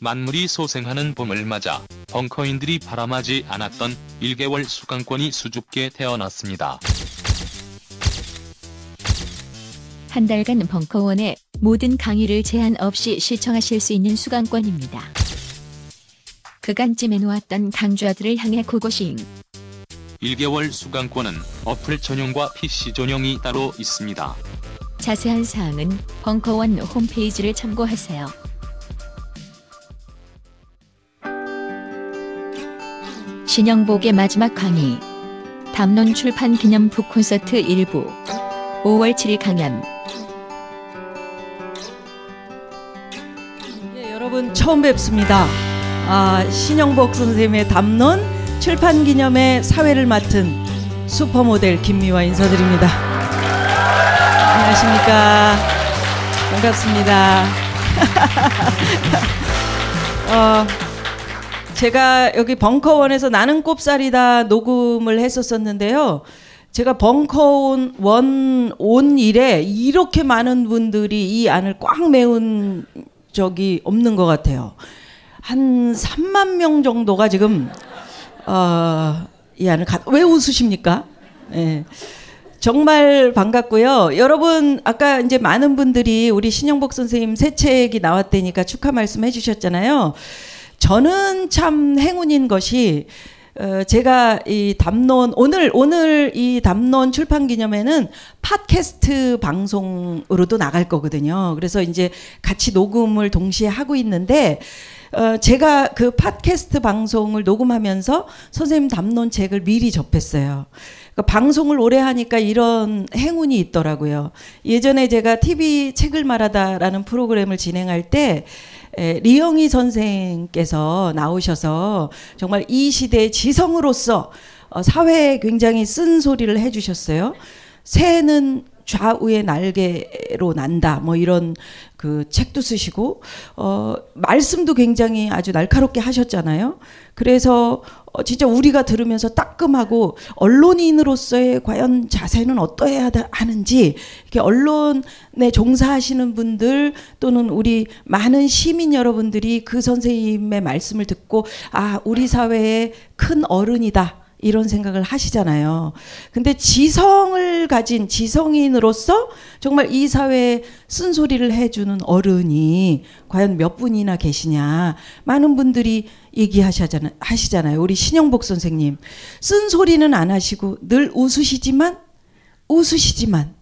만물이 소생하는 봄을 맞아 벙커인들이 바람하지 않았던 1개월 수강권이 수줍게 태어났습니다. 한 달간 벙커원의 모든 강의를 제한 없이 시청하실 수 있는 수강권입니다. 그간 찜해놓았던 강좌들을 향해 고고싱. 1개월 수강권은 어플 전용과 PC 전용이 따로 있습니다. 자세한 사항은 벙커원 홈페이지를 참고하세요. 신영복의 마지막 강의 담론 출판 기념 북 콘서트 일부 5월 7일 강연 예, 여러분 처음 뵙습니다. 아, 신영복 선생님의 담론 출판 기념의 사회를 맡은 슈퍼모델 김미화 인사드립니다. 안녕하십니까. 반갑습니다. 어, 제가 여기 벙커원에서 나는 꼽살이다 녹음을 했었었는데요. 제가 벙커원 원 일에 이렇게 많은 분들이 이 안을 꽉 메운 적이 없는 것 같아요. 한 3만 명 정도가 지금 어, 이 안을 가, 왜 웃으십니까? 예. 정말 반갑고요. 여러분 아까 이제 많은 분들이 우리 신영복 선생님 새 책이 나왔다니까 축하 말씀 해 주셨잖아요. 저는 참 행운인 것이 어, 제가 이 담론 오늘 오늘 이 담론 출판 기념회는 팟캐스트 방송으로도 나갈 거거든요. 그래서 이제 같이 녹음을 동시에 하고 있는데 어, 제가 그 팟캐스트 방송을 녹음하면서 선생님 담론 책을 미리 접했어요. 그러니까 방송을 오래 하니까 이런 행운이 있더라고요. 예전에 제가 TV 책을 말하다라는 프로그램을 진행할 때 에, 리영희 선생께서 나오셔서 정말 이 시대의 지성으로서 어, 사회에 굉장히 쓴 소리를 해주셨어요. 새는 좌우의 날개로 난다. 뭐 이런 그 책도 쓰시고 어 말씀도 굉장히 아주 날카롭게 하셨잖아요. 그래서 어 진짜 우리가 들으면서 따끔하고 언론인으로서의 과연 자세는 어떠해야 하는지 이렇게 언론에 종사하시는 분들 또는 우리 많은 시민 여러분들이 그 선생님의 말씀을 듣고 아 우리 사회의 큰 어른이다. 이런 생각을 하시잖아요. 근데 지성을 가진 지성인으로서 정말 이 사회에 쓴소리를 해주는 어른이 과연 몇 분이나 계시냐. 많은 분들이 얘기하시잖아요. 우리 신영복 선생님. 쓴소리는 안 하시고 늘 웃으시지만, 웃으시지만,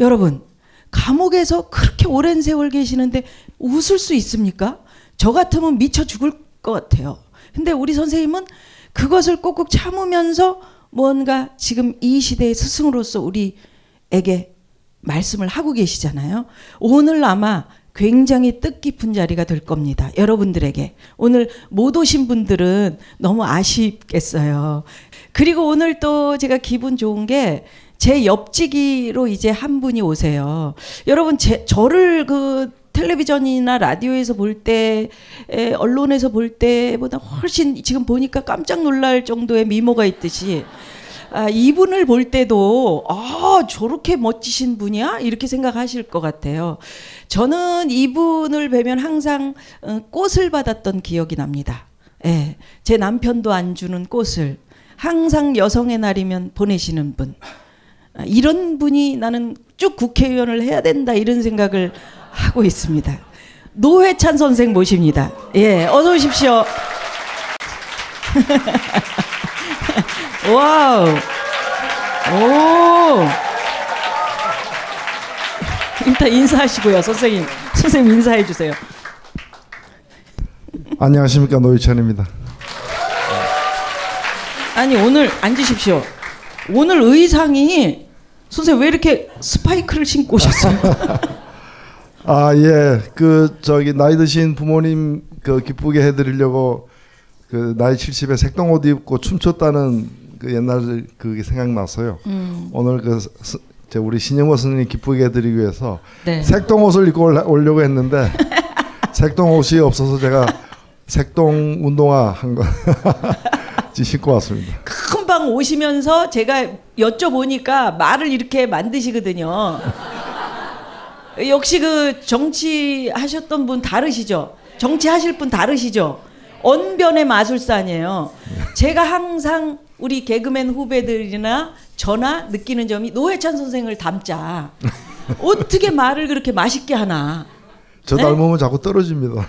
여러분, 감옥에서 그렇게 오랜 세월 계시는데 웃을 수 있습니까? 저 같으면 미쳐 죽을 것 같아요. 근데 우리 선생님은 그것을 꾹꾹 참으면서 뭔가 지금 이 시대의 스승으로서 우리에게 말씀을 하고 계시잖아요. 오늘 아마 굉장히 뜻깊은 자리가 될 겁니다. 여러분들에게. 오늘 못 오신 분들은 너무 아쉽겠어요. 그리고 오늘 또 제가 기분 좋은 게 제 옆지기로 이제 한 분이 오세요. 여러분, 제, 저를 그 텔레비전이나 라디오에서 볼 때, 언론에서 볼 때보다 훨씬 지금 보니까 깜짝 놀랄 정도의 미모가 있듯이 아, 이분을 볼 때도 아 저렇게 멋지신 분이야 이렇게 생각하실 것 같아요. 저는 이분을 뵈면 항상 어, 꽃을 받았던 기억이 납니다. 예, 제 남편도 안 주는 꽃을 항상 여성의 날이면 보내시는 분. 아, 이런 분이 나는 쭉 국회의원을 해야 된다 이런 생각을 하고 있습니다. 노회찬 선생 모십니다. 예, 어서 오십시오. 와우. 오. 일단 인사하시고요, 선생님. 선생님 인사해 주세요. 안녕하십니까 노회찬입니다. 아니 오늘 앉으십시오. 오늘 의상이 선생님 왜 이렇게 스파이크를 신고 오셨어요? 아, 예. 그 저기 나이 드신 부모님 그 기쁘게 해 드리려고 그 나이 70에 색동 옷 입고 춤췄다는 그 옛날 그게 생각났어요. 음, 오늘 그 스- 저 우리 신영호 선생님 기쁘게 해 드리기 위해서 네. 색동 옷을 입고 오려고 했는데 색동 옷이 없어서 제가 색동 운동화 한 거 신고 왔습니다. 금방 오시면서 제가 여쭤보니까 말을 이렇게 만드시거든요. 역시 그 정치 하셨던 분 다르시죠? 정치 하실 분 다르시죠? 언변의 마술사 아니에요. 제가 항상 우리 개그맨 후배들이나 저나 느끼는 점이 노회찬 선생을 닮자. 어떻게 말을 그렇게 맛있게 하나? 저 네? 닮으면 자꾸 떨어집니다.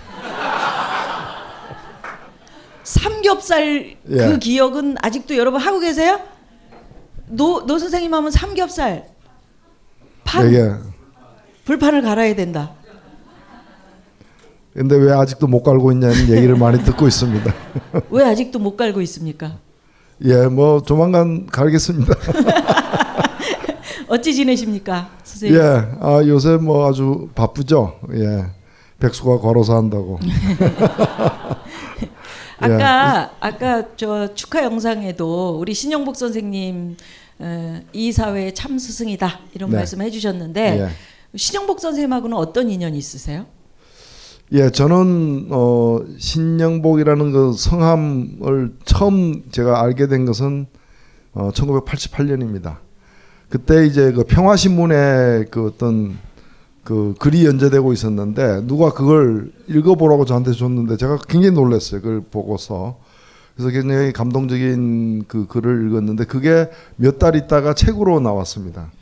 삼겹살 예. 그 기억은 아직도 여러분 하고 계세요? 노, 노 선생님 하면 삼겹살 판 이게 불판을 갈아야 된다. 근데 왜 아직도 못 갈고 있냐는 얘기를 많이 듣고 있습니다. 왜 아직도 못 갈고 있습니까? 예, 뭐 조만간 갈겠습니다. 어찌 지내십니까, 선생님? 예, 아 요새 뭐 아주 바쁘죠. 예, 백수가 걸어서 한다고. 아까 아까 저 축하 영상에도 우리 신영복 선생님 어, 이 사회의 참 스승이다 이런 네. 말씀 해 주셨는데 예. 신영복 선생님하고는 어떤 인연이 있으세요? 예, 저는 어 신영복이라는 그 성함을 처음 제가 알게 된 것은 어 1988년입니다. 그때 이제 그 평화신문에 그 어떤 그 글이 연재되고 있었는데 누가 그걸 읽어보라고 저한테 줬는데 제가 굉장히 놀랐어요. 그걸 보고서 그래서 굉장히 감동적인 그 글을 읽었는데 그게 몇 달 있다가 책으로 나왔습니다.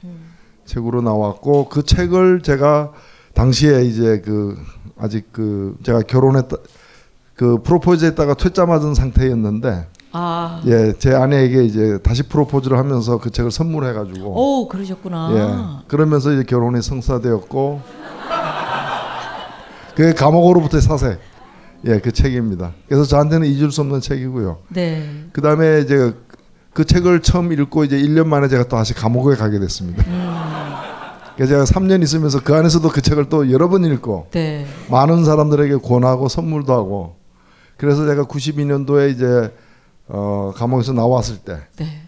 책으로 나왔고 그 책을 제가 당시에 이제 그 아직 그 제가 결혼했다 그 프로포즈했다가 퇴짜 맞은 상태였는데 아, 예 제 아내에게 이제 다시 프로포즈를 하면서 그 책을 선물해 가지고 오 그러셨구나. 예 그러면서 이제 결혼이 성사되었고 그 감옥으로부터의 사색 예그 책입니다. 그래서 저한테는 잊을 수 없는 책이고요. 네. 그 다음에 이제 그 책을 처음 읽고 이제 1년 만에 제가 또 다시 감옥에 가게 됐습니다. 그래서 제가 3년 있으면서 그 안에서도 그 책을 또 여러 번 읽고 네. 많은 사람들에게 권하고 선물도 하고 그래서 제가 92년도에 이제 어, 감옥에서 나왔을 때 네.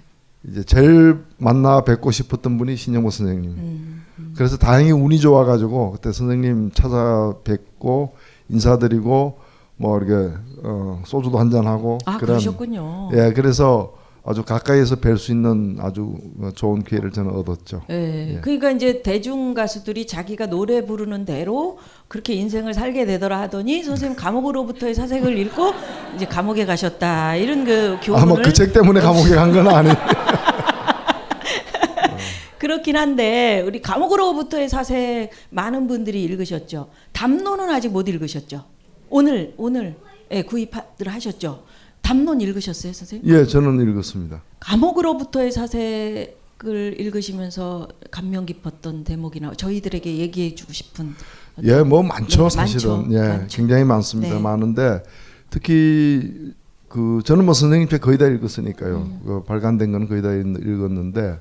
이제 제일 만나 뵙고 싶었던 분이 신영모 선생님. 음, 그래서 다행히 운이 좋아가지고 그때 선생님 찾아뵙고 인사드리고 뭐 이렇게 어, 소주도 한잔 하고 아 그러셨군요. 예, 그래서 아주 가까이에서 뵐 수 있는 아주 좋은 기회를 저는 얻었죠. 예. 예. 그러니까 이제 대중 가수들이 자기가 노래 부르는 대로 그렇게 인생을 살게 되더라 하더니 선생님 감옥으로부터의 사색을 읽고 이제 감옥에 가셨다 이런 그 교훈을 아마 그책 때문에 감옥에 간 건 아니에요. 그렇긴 한데 우리 감옥으로부터의 사색 많은 분들이 읽으셨죠. 담론은 아직 못 읽으셨죠. 오늘 오늘 예, 구입들 하셨죠. 담론 읽으셨어요, 선생님? 예, 저는 읽었습니다. 감옥으로부터의 사색을 읽으시면서 감명 깊었던 대목이나 저희들에게 얘기해 주고 싶은 어떤- 예, 뭐 많죠, 네, 사실은. 많죠. 예, 많죠. 굉장히 많습니다. 네. 많은데 특히 그 저는 뭐 선생님 책 거의 다 읽었으니까요. 음. 그 발간된 거는 거의 다 읽- 읽었는데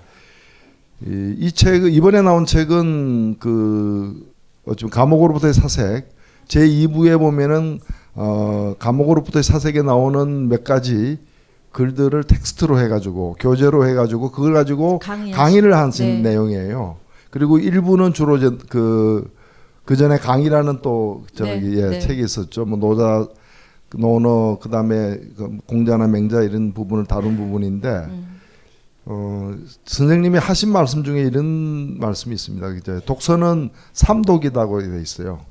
이, 이 책, 이번에 나온 책은 그 어좀 감옥으로부터의 사색 제 2부에 보면은 어 감옥으로부터의 사색에 나오는 몇 가지 글들을 텍스트로 해가지고 교재로 해가지고 그걸 가지고 강의하시- 강의를 하신 네. 내용이에요. 그리고 일부는 주로 이제 그, 그 전에 강의라는 또 저기 네, 예, 네. 책이 있었죠. 뭐 노자, 노너, 그 다음에 그 공자나 맹자 이런 부분을 다룬 부분인데, 음. 어, 선생님이 하신 말씀 중에 이런 말씀이 있습니다. 이제 독서는 삼독이라고 되어 있어요.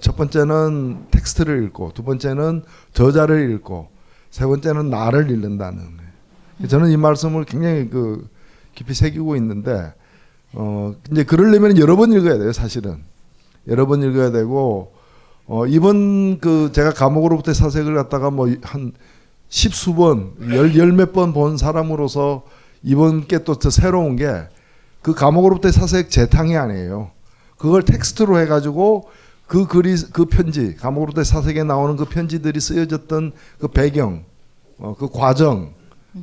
첫 번째는 텍스트를 읽고, 두 번째는 저자를 읽고, 세 번째는 나를 읽는다는. 거예요. 저는 이 말씀을 굉장히 그 깊이 새기고 있는데, 어, 이제 그러려면 여러 번 읽어야 돼요, 사실은. 여러 번 읽어야 되고, 어, 이번 그 제가 감옥으로부터 사색을 갖다가 뭐 한 십수 번, 열, 열 몇 번 본 사람으로서 이번 게 또 더 새로운 게 그 감옥으로부터 사색 재탕이 아니에요. 그걸 텍스트로 해가지고 그 글이, 그 편지, 감옥으로부터 사색에 나오는 그 편지들이 쓰여졌던 그 배경, 어, 그 과정,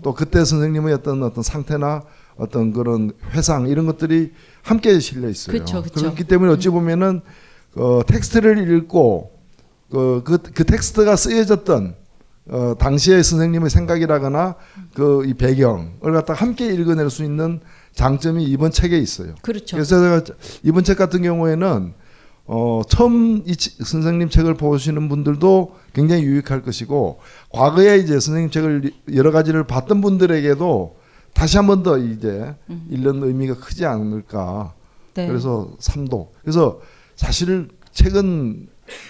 또 그때 선생님의 어떤 어떤 상태나 어떤 그런 회상 이런 것들이 함께 실려 있어요. 그쵸, 그쵸. 렇기 때문에 어찌 보면은 어, 텍스트를 읽고 그, 그, 그 텍스트가 쓰여졌던 어, 당시의 선생님의 생각이라거나 그 이 배경을 갖다 함께 읽어낼 수 있는 장점이 이번 책에 있어요. 그렇죠. 그래서 제가 이번 책 같은 경우에는 어, 처음 이 치- 선생님 책을 보시는 분들도 굉장히 유익할 것이고 과거에 이제 선생님 책을 여러 가지를 봤던 분들에게도 다시 한 번 더 이제 읽는 의미가 크지 않을까. 음. 네. 그래서 삼도. 그래서 사실 책은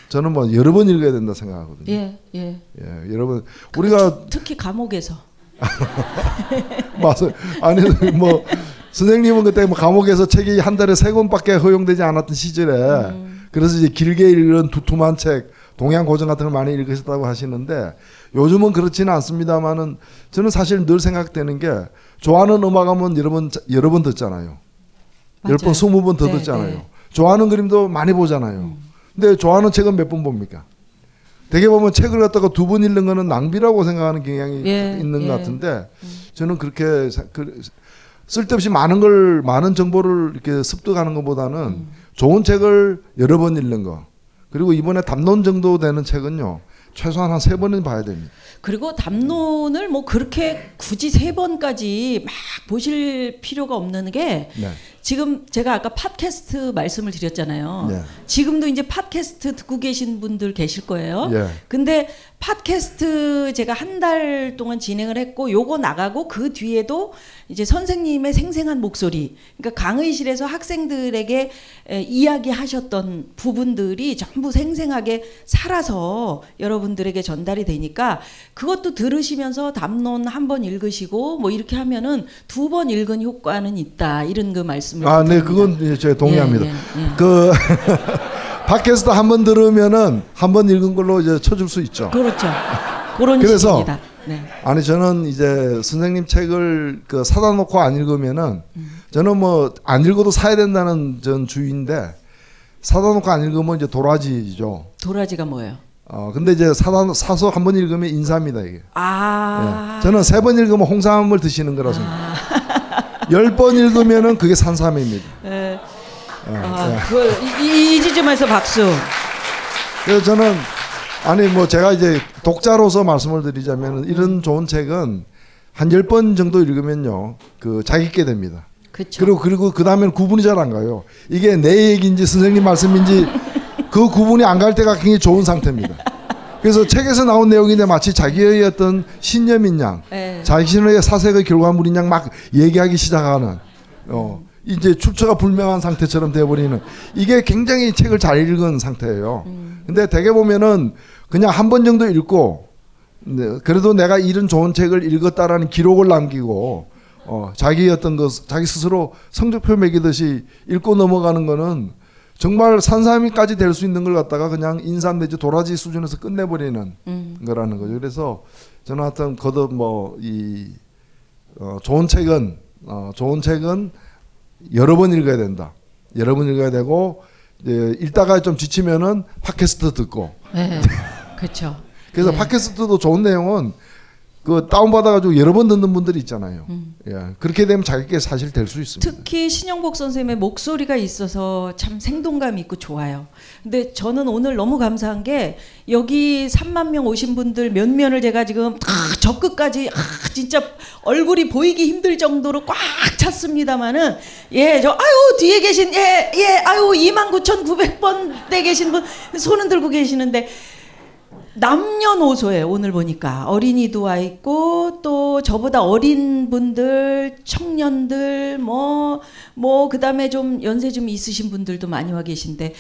저는 뭐 여러 번 읽어야 된다 생각하거든요. 예, 예. 예, 여러분 우리가 특히 감옥에서 맞아요. 아니 뭐 선생님은 그때 뭐 감옥에서 책이 한 달에 세 권밖에 허용되지 않았던 시절에 음. 그래서 이제 길게 읽은 두툼한 책 동양 고전 같은 걸 많이 읽으셨다고 하시는데 요즘은 그렇지는 않습니다만은 저는 사실 늘 생각되는 게 좋아하는 음악하면 여러 번 여러 번 듣잖아요. 열 번, 맞아요. 스무 번더 네, 듣잖아요. 네. 음. 좋아하는 그림도 많이 보잖아요. 근데 좋아하는 책은 몇 번 봅니까? 되게 보면 책을 갖다가 두 번 읽는 거는 낭비라고 생각하는 경향이 예, 있는 예. 것 같은데 저는 그렇게 사- 그- 쓸데없이 많은 걸 많은 정보를 이렇게 습득하는 것보다는 음. 좋은 책을 여러 번 읽는 거 그리고 이번에 담론 정도 되는 책은요 최소한 한 세 번은 봐야 됩니다. 그리고 담론을 뭐 그렇게 굳이 세 번까지 막 보실 필요가 없는 게 네. 지금 제가 아까 팟캐스트 말씀을 드렸잖아요. 네. 지금도 이제 팟캐스트 듣고 계신 분들 계실 거예요. 예. 근데 팟캐스트 제가 한 달 동안 진행을 했고 요거 나가고 그 뒤에도 이제 선생님의 생생한 목소리 그러니까 강의실에서 학생들에게 에, 이야기하셨던 부분들이 전부 생생하게 살아서 여러분들에게 전달이 되니까 그것도 들으시면서 담론 한 번 읽으시고 뭐 이렇게 하면은 두 번 읽은 효과는 있다 이런 그 말씀을 아, 네, 드립니다. 그건 예, 제가 동의합니다. 예, 예, 예. 그 팟캐스트 한번 들으면은 한 번 읽은 걸로 이제 쳐줄 수 있죠. 그렇죠. 그런 그래서 식입니다. 네. 아니 저는 이제 선생님 책을 그 사다 놓고 안 읽으면은 저는 뭐 안 읽어도 사야 된다는 전 주의인데 사다 놓고 안 읽으면 이제 도라지죠. 도라지가 뭐예요? 어 근데 이제 사다 사서 한 번 읽으면 인사입니다 이게. 아. 예. 저는 세 번 읽으면 홍삼을 드시는 거라 생각. 열번 읽으면은 그게 산삼입니다. 예. 예, 아, 예. 그, 이, 이 지점에서 박수. 그래서 저는 아니 뭐 제가 이제 독자로서 말씀을 드리자면 이런 좋은 책은 한 열 번 정도 읽으면요 그 자기게 됩니다. 그렇죠. 그리고 그리고 그 다음에는 구분이 잘 안 가요. 이게 내 얘기인지 선생님 말씀인지 그 구분이 안 갈 때가 굉장히 좋은 상태입니다. 그래서 책에서 나온 내용인데 마치 자기의 어떤 신념인 양, 예. 자신의 사색의 결과물인 양 막 얘기하기 시작하는 어 이제 출처가 불명한 상태처럼 되어버리는 이게 굉장히 책을 잘 읽은 상태예요. 근데 대개 보면은 그냥 한 번 정도 읽고 네, 그래도 내가 이런 좋은 책을 읽었다라는 기록을 남기고 어, 자기 어떤 그 자기 스스로 성적표 매기듯이 읽고 넘어가는 거는 정말 산삼이까지 될 수 있는 걸 갖다가 그냥 인삼 내지 도라지 수준에서 끝내버리는 음. 거라는 거죠. 그래서 저는 하여튼 거듭 뭐이 어, 좋은 책은 어, 좋은 책은 여러 번 읽어야 된다. 여러 번 읽어야 되고 이제 읽다가 좀 지치면은 팟캐스트 듣고 네. 그렇죠. 그래서 네. 팟캐스트도 좋은 내용은 그 다운 받아가지고 여러 번 듣는 분들이 있잖아요. 음. 예, 그렇게 되면 자기께 사실 될 수 있습니다. 특히 신영복 선생님의 목소리가 있어서 참 생동감 있고 좋아요. 근데 저는 오늘 너무 감사한 게 여기 3만 명 오신 분들 몇 면을 제가 지금 다 적끝까지 아, 진짜 얼굴이 보이기 힘들 정도로 꽉 찼습니다마는 예, 저 아유 뒤에 계신 예, 예, 아유 29,900번 대 계신 분 손은 들고 계시는데 남녀노소에 오늘 보니까. 어린이도 와 있고 또 저보다 어린 분들, 청년들 뭐뭐 그다음에 좀 연세 좀 있으신 분들도 많이 와 계신데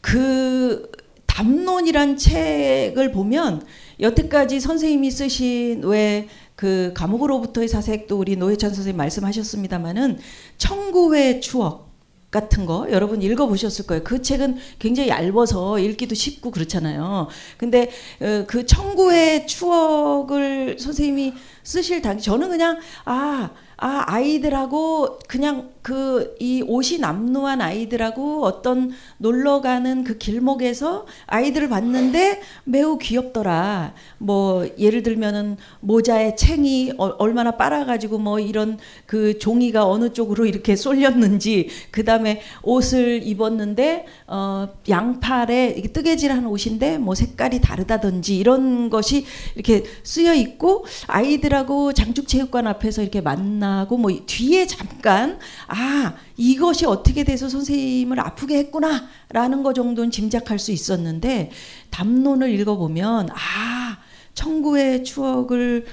그 담론이란 책을 보면 여태까지 선생님이 쓰신 왜 그 감옥으로부터의 사색도 우리 노회찬 선생님 말씀하셨습니다마는 청구의 추억 같은 거 여러분 읽어보셨을 거예요. 그 책은 굉장히 얇아서 읽기도 쉽고 그렇잖아요. 근데 어, 그 청구의 추억을 선생님이 쓰실 당시 저는 그냥 아 아 아이들하고 그냥 그 이 옷이 남루한 아이들하고 어떤 놀러 가는 그 길목에서 아이들을 봤는데 매우 귀엽더라. 뭐 예를 들면은 모자에 챙이 어- 얼마나 빨아가지고 뭐 이런 그 종이가 어느 쪽으로 이렇게 쏠렸는지 그 다음에 옷을 입었는데 어 양팔에 이게 뜨개질하는 옷인데 뭐 색깔이 다르다든지 이런 것이 이렇게 쓰여 있고 아이들하고 장축체육관 앞에서 이렇게 만나 고 뭐 뒤에 잠깐 아 이것이 어떻게 돼서 선생님을 아프게 했구나라는 거 정도는 짐작할 수 있었는데 담론을 읽어보면 아 청구의 추억을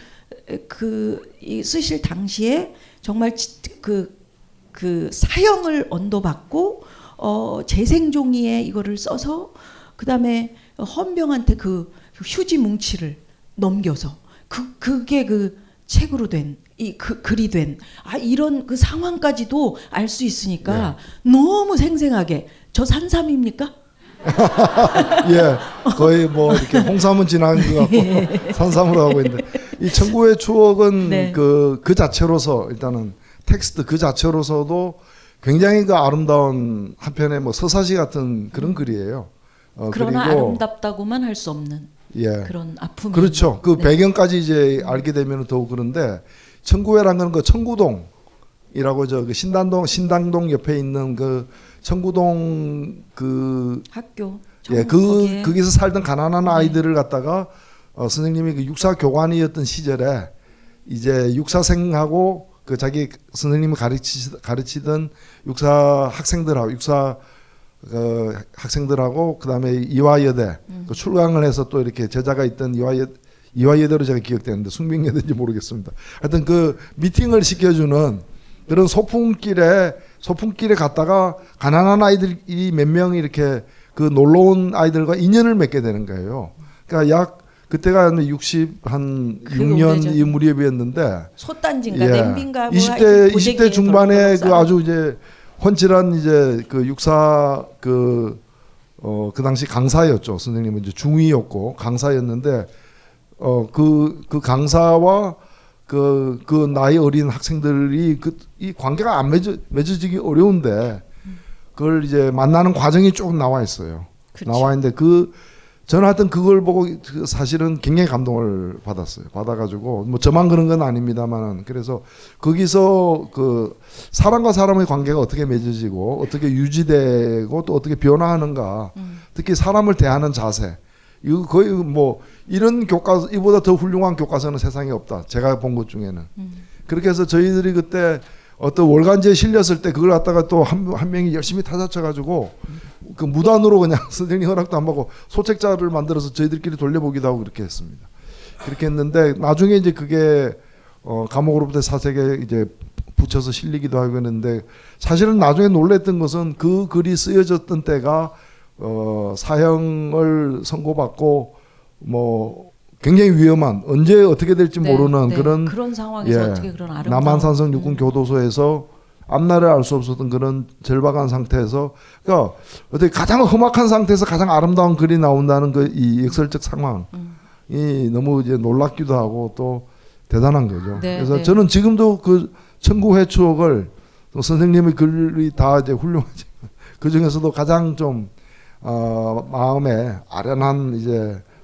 그이 쓰실 당시에 정말 그그 사형을 언도받고 어 재생 종이에 이거를 써서 그다음에 헌병한테 그 휴지 뭉치를 넘겨서 그 그게 그 책으로 된 이 그 글이 된 아 이런 그 상황까지도 알 수 있으니까 너무 생생하게 저 산삼입니까? 예, 거의 뭐 이렇게 홍삼은 지난 것 같고 산삼으로 하고 있는데 이 천구의 추억은 네. 그, 그 자체로서 일단은 텍스트 그 자체로서도 굉장히 그 아름다운 한편의 뭐 서사시 같은 그런 글이에요. 어, 그러나 그리고 아름답다고만 할 수 없는 예, 그런 아픔이 그렇죠. 그 네. 배경까지 이제 알게 되면 더욱 그런데 청구회라는 건그 청구동이라고 저 그 신당동 신당동 옆에 있는 그 청구동 그 학교 예, 정- 그 거기서 살던 가난한 네. 아이들을 갖다가 어, 선생님이 그 육사 교관이었던 시절에 이제 육사생하고 그 자기 선생님이 가르치 가르치던 육사 학생들하고 육사 그 학생들하고 그다음에 이화여대 음. 그 출강을 해서 또 이렇게 제자가 있던 이화여 이화여대로 제가 기억되는데 숭명여대인지 모르겠습니다. 하여튼 그 미팅을 시켜주는 그런 소풍길에 소풍길에 갔다가 가난한 아이들이 몇 명 이렇게 그 놀러 온 아이들과 인연을 맺게 되는 거예요. 그러니까 약 그때가 한6한 그 6년 오래전. 이 무렵이었는데 솥단지인가 예. 냄비인가 뭐 20대 하여튼 20대 고데기에 중반에 그 싸- 아주 이제 훤칠한 이제 그 육사 그 어, 그 당시 강사였죠. 선생님은 이제 중위였고 강사였는데 어, 그, 그 강사와 그, 그 나이 어린 학생들이 그, 이 관계가 안 맺어, 맺어지기 어려운데 그걸 이제 만나는 과정이 쭉 나와 있어요. 그렇죠. 나와 있는데 그, 저는 하여튼 그걸 보고 그 사실은 굉장히 감동을 받았어요. 받아가지고 뭐 저만 그런 건 아닙니다만은 그래서 거기서 그 사람과 사람의 관계가 어떻게 맺어지고 어떻게 유지되고 또 어떻게 변화하는가 음. 특히 사람을 대하는 자세 이거 거의 뭐 이런 교과서 이보다 더 훌륭한 교과서는 세상에 없다. 제가 본 것 중에는 음. 그렇게 해서 저희들이 그때 어떤 월간지에 실렸을 때 그걸 갖다가 또 한 한 명이 열심히 타자쳐 가지고 그 무단으로 그냥 선생님 허락도 안 받고 소책자를 만들어서 저희들끼리 돌려보기도 하고 그렇게 했습니다. 그렇게 했는데 나중에 이제 그게 어 감옥으로부터 사색에 이제 붙여서 실리기도 하고 했는데 사실은 나중에 놀랬던 것은 그 글이 쓰여졌던 때가 어 사형을 선고받고 뭐 굉장히 위험한 언제 어떻게 될지 네, 모르는 네. 그런 그런 상황에서 예. 어떻게 그런 아름다운 남한산성 육군 교도소에서 앞날을 알 수 없었던 그런 절박한 상태에서 그러니까 어떻게 가장 험악한 상태에서 가장 아름다운 글이 나온다는 그 이 역설적 상황이 음. 너무 이제 놀랍기도 하고 또 대단한 거죠. 네, 그래서 네. 저는 지금도 그 천구회 추억을 또 선생님의 글이 다 이제 훌륭하지 그 중에서도 가장 좀 어, 마음에 아련한 이제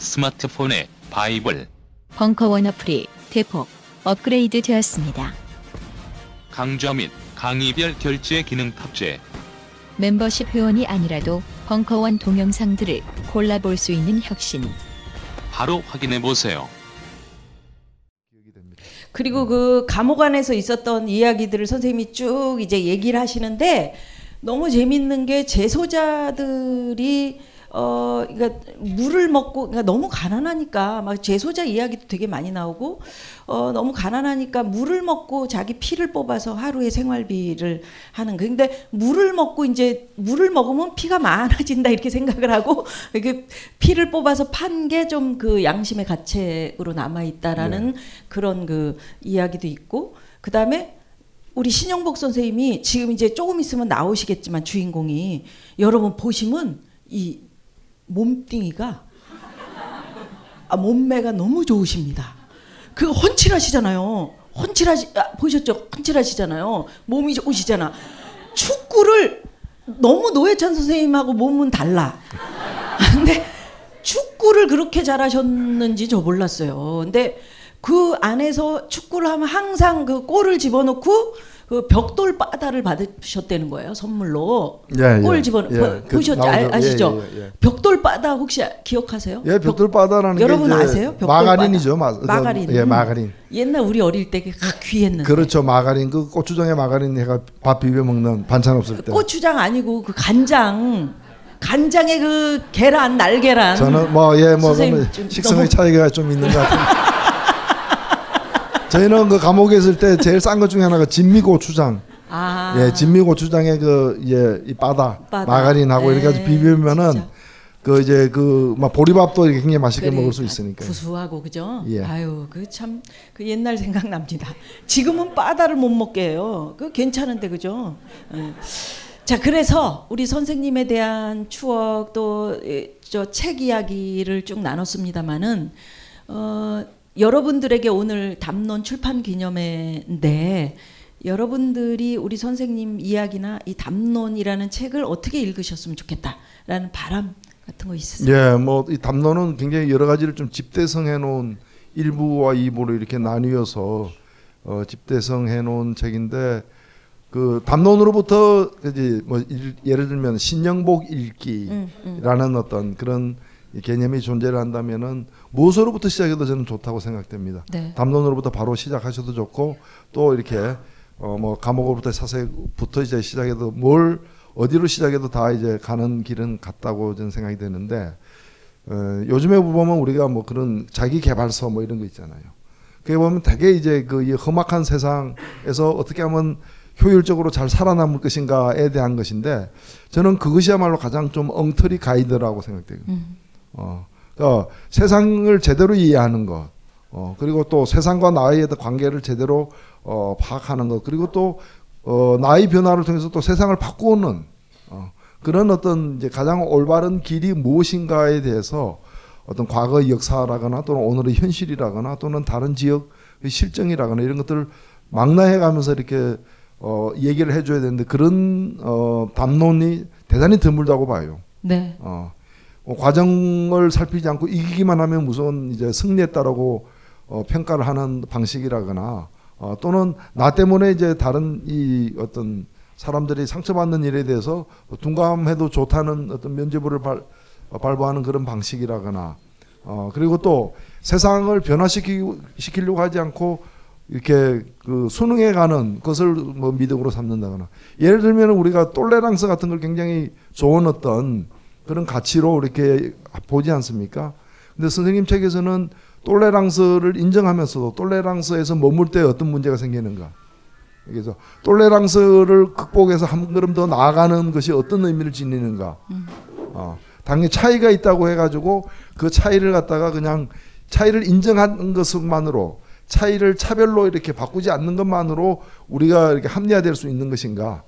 스마트폰에 바이블, 벙커원 어플이 대폭 업그레이드 되었습니다. 강좌 및 강의별 결제 기능 탑재. 멤버십 회원이 아니라도 벙커원 동영상들을 골라볼 수 있는 혁신. 바로 확인해 보세요. 그리고 그 감옥 안에서 있었던 이야기들을 선생님이 쭉 이제 얘기를 하시는데 너무 재밌는 게 재소자들이 어 그러니까 물을 먹고 그러니까 너무 가난하니까 막 재소자 이야기도 되게 많이 나오고 어 너무 가난하니까 물을 먹고 자기 피를 뽑아서 하루의 생활비를 하는 거. 근데 물을 먹고 이제 물을 먹으면 피가 많아진다 이렇게 생각을 하고 이게 피를 뽑아서 판 게 좀 그 양심의 가책으로 남아 있다라는 그런 그 이야기도 있고 그다음에 우리 신영복 선생님이 지금 이제 조금 있으면 나오시겠지만 주인공이 여러분 보시면 이 몸뚱이가 아, 몸매가 너무 좋으십니다. 그 헌칠하시잖아요. 헌칠하시 아, 보셨죠? 헌칠하시잖아요. 몸이 좋으시잖아. 축구를 너무 노회찬 선생님하고 몸은 달라. 근데 축구를 그렇게 잘하셨는지 저 몰랐어요. 근데 그 안에서 축구를 하면 항상 그 골을 집어넣고 그 벽돌 바다를 받으셨다는 거예요 선물로 예, 예. 골 집어넣 예, 그 보셨죠 나오죠. 아, 아시죠 예, 예, 예. 벽돌 바다 혹시 기억하세요? 예, 벽돌 바다라는 여러분 아세요? 마가린이죠. 마, 마가린. 예, 마가린. 옛날 우리 어릴 때그 귀했는데 그렇죠. 마가린 그 고추장에 마가린 해가 밥 비벼 먹는 반찬 없을 때. 고추장 아니고 그 간장 간장에 그 계란 날계란 저는 뭐예뭐 식성의 차이가 좀 있는 것 같아요. 저희는 그 감옥에 있을 때 제일 싼 것 중에 하나가 진미고추장. 아, 예, 진미고추장에 그 예 이 바다, 바다. 마가린하고 이렇게 해서 예, 비비면은 진짜. 그 이제 그 막 보리밥도 이렇게 굉장히 맛있게 그래, 먹을 수다 있으니까. 구수하고 그죠? 예. 아유 그참그 옛날 생각 납니다. 지금은 바다를 못 먹게 해요. 그 괜찮은데 그죠? 예. 자 그래서 우리 선생님에 대한 추억 또 저 책 이야기를 쭉 나눴습니다마는 어, 여러분들에게 오늘 담론 출판 기념회인데 여러분들이 우리 선생님 이야기나 이 담론이라는 책을 어떻게 읽으셨으면 좋겠다라는 바람 같은 거 있으세요? 예, 뭐 이 담론은 굉장히 여러 가지를 좀 집대성해 놓은 1부와 2부로 이렇게 나뉘어서 어, 집대성해 놓은 책인데 그 담론으로부터 이제 뭐 일- 예를 들면 신영복 읽기라는 음, 음. 어떤 그런 이 개념이 존재를 한다면은 무엇으로부터 시작해도 저는 좋다고 생각됩니다. 네. 담론으로부터 바로 시작하셔도 좋고 또 이렇게 어 뭐 감옥으로부터 사세부터 이제 시작해도 뭘 어디로 시작해도 다 이제 가는 길은 같다고 저는 생각이 되는데 어, 요즘에 보면 우리가 뭐 그런 자기 개발서 뭐 이런 거 있잖아요. 그게 보면 되게 이제 그이 험악한 세상에서 어떻게 하면 효율적으로 잘 살아남을 것인가에 대한 것인데 저는 그것이야말로 가장 좀 엉터리 가이드라고 생각돼요. 음. 어, 그러니까 세상을 제대로 이해하는 것, 어, 그리고 또 세상과 나의 관계를 제대로 어, 파악하는 것, 그리고 또 어, 나의 변화를 통해서 또 세상을 바꾸는 어, 그런 어떤 이제 가장 올바른 길이 무엇인가에 대해서 어떤 과거의 역사라거나 또는 오늘의 현실이라거나 또는 다른 지역의 실정이라거나 이런 것들을 망라해 가면서 이렇게 어, 얘기를 해줘야 되는데 그런 어, 담론이 대단히 드물다고 봐요. 네. 어, 뭐 과정을 살피지 않고 이기기만 하면 무슨 이제 승리했다라고 어, 평가를 하는 방식이라거나 어, 또는 나 때문에 이제 다른 이 어떤 사람들이 상처받는 일에 대해서 둔감해도 좋다는 어떤 면죄부를 발, 어, 발부하는 그런 방식이라거나 어, 그리고 또 세상을 변화시키려고 하지 않고 이렇게 그 수능에 가는 것을 뭐 미덕으로 삼는다거나. 예를 들면 우리가 똘레랑스 같은 걸 굉장히 좋은 어떤 그런 가치로 이렇게 보지 않습니까? 근데 선생님 책에서는 똘레랑스를 인정하면서도 똘레랑스에서 머물 때 어떤 문제가 생기는가? 그래서 똘레랑스를 극복해서 한 걸음 더 나아가는 것이 어떤 의미를 지니는가? 어, 당연히 차이가 있다고 해가지고 그 차이를 갖다가 그냥 차이를 인정하는 것만으로 차이를 차별로 이렇게 바꾸지 않는 것만으로 우리가 이렇게 합리화될 수 있는 것인가?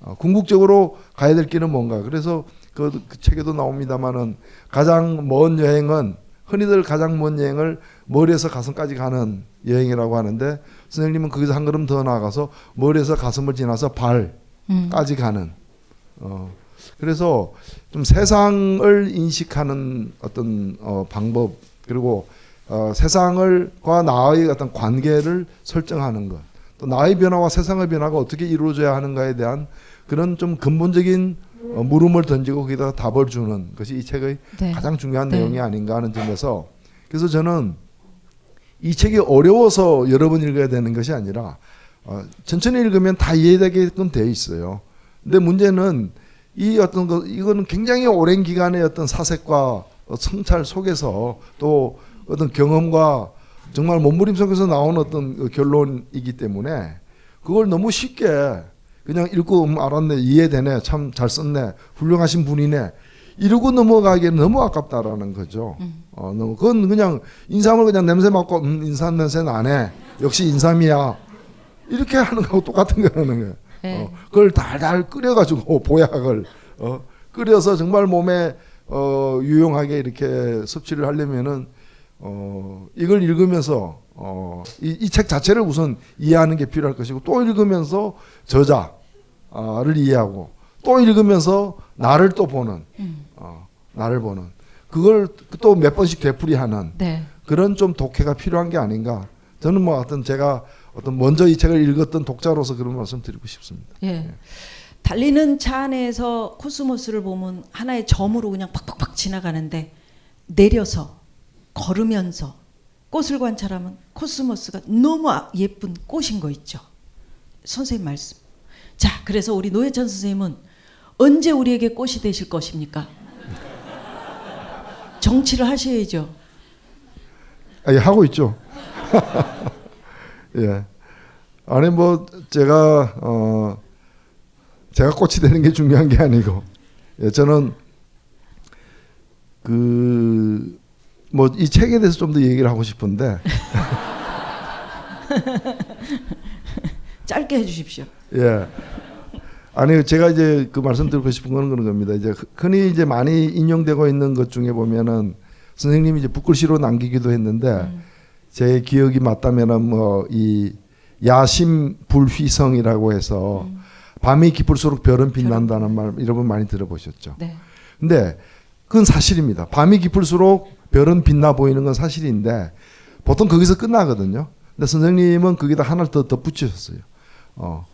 어, 궁극적으로 가야 될 길은 뭔가? 그래서 그, 그 책에도 나옵니다만은 가장 먼 여행은 흔히들 가장 먼 여행을 머리에서 가슴까지 가는 여행이라고 하는데 선생님은 거기서 한 걸음 더 나아가서 머리에서 가슴을 지나서 발까지 음. 가는 어, 그래서 좀 세상을 인식하는 어떤 어, 방법 그리고 어, 세상을과 나의 어떤 관계를 설정하는 것, 또 나의 변화와 세상의 변화가 어떻게 이루어져야 하는가에 대한 그런 좀 근본적인 어, 물음을 던지고 거기다 답을 주는 것이 이 책의 네. 가장 중요한 네. 내용이 아닌가 하는 점에서 그래서 저는 이 책이 어려워서 여러 번 읽어야 되는 것이 아니라 어, 천천히 읽으면 다 이해되게끔 돼 있어요. 근데 문제는 이 어떤 거 이거는 굉장히 오랜 기간의 어떤 사색과 어, 성찰 속에서 또 어떤 경험과 정말 몸부림 속에서 나온 어떤 그 결론이기 때문에 그걸 너무 쉽게 그냥 읽고 음, 알았네 이해되네 참 잘 썼네 훌륭하신 분이네 이러고 넘어가기에는 너무 아깝다라는 거죠. 어, 너무 그건 그냥 인삼을 그냥 냄새 맡고 음, 인삼 냄새 나네 역시 인삼이야 이렇게 하는 거하고 똑같은 거라는 거예요. 네. 어, 그걸 달달 끓여가지고 보약을 어, 끓여서 정말 몸에 어, 유용하게 이렇게 섭취를 하려면은 어, 이걸 읽으면서 어, 이책 자체를 우선 이해하는 게 필요할 것이고 또 읽으면서 저자 를 이해하고 또 읽으면서 나를 또 보는 어, 나를 보는 그걸 또 몇 번씩 되풀이하는 네. 그런 좀 독해가 필요한 게 아닌가 저는 뭐 어떤 제가 어떤 먼저 이 책을 읽었던 독자로서 그런 말씀 드리고 싶습니다. 예. 달리는 차 안에서 코스모스를 보면 하나의 점으로 그냥 팍팍팍 지나가는데 내려서 걸으면서 꽃을 관찰하면 코스모스가 너무 아- 예쁜 꽃인 거 있죠. 선생님 말씀. 자, 그래서 우리 노회찬 선생님은 언제 우리에게 꽃이 되실 것입니까? 정치를 하셔야죠. 아, 예, 하고 있죠. 예. 아니 뭐 제가 어 제가 꽃이 되는 게 중요한 게 아니고 예, 저는 그 뭐 이 책에 대해서 좀 더 얘기를 하고 싶은데 짧게 해주십시오. 예. 아니 제가 이제 그 말씀드리고 싶은 거는 그런 겁니다. 이제 흔히 이제 많이 인용되고 있는 것 중에 보면은 선생님이 이제 붓글씨로 남기기도 했는데 제 기억이 맞다면은 뭐 이 야심 불휘성이라고 해서 밤이 깊을수록 별은 빛난다는 말 이런 분 많이 들어보셨죠. 네. 근데 그건 사실입니다. 밤이 깊을수록 별은 빛나 보이는 건 사실인데 보통 거기서 끝나거든요. 근데 선생님은 거기다 하나를 더 덧붙이셨어요. 어,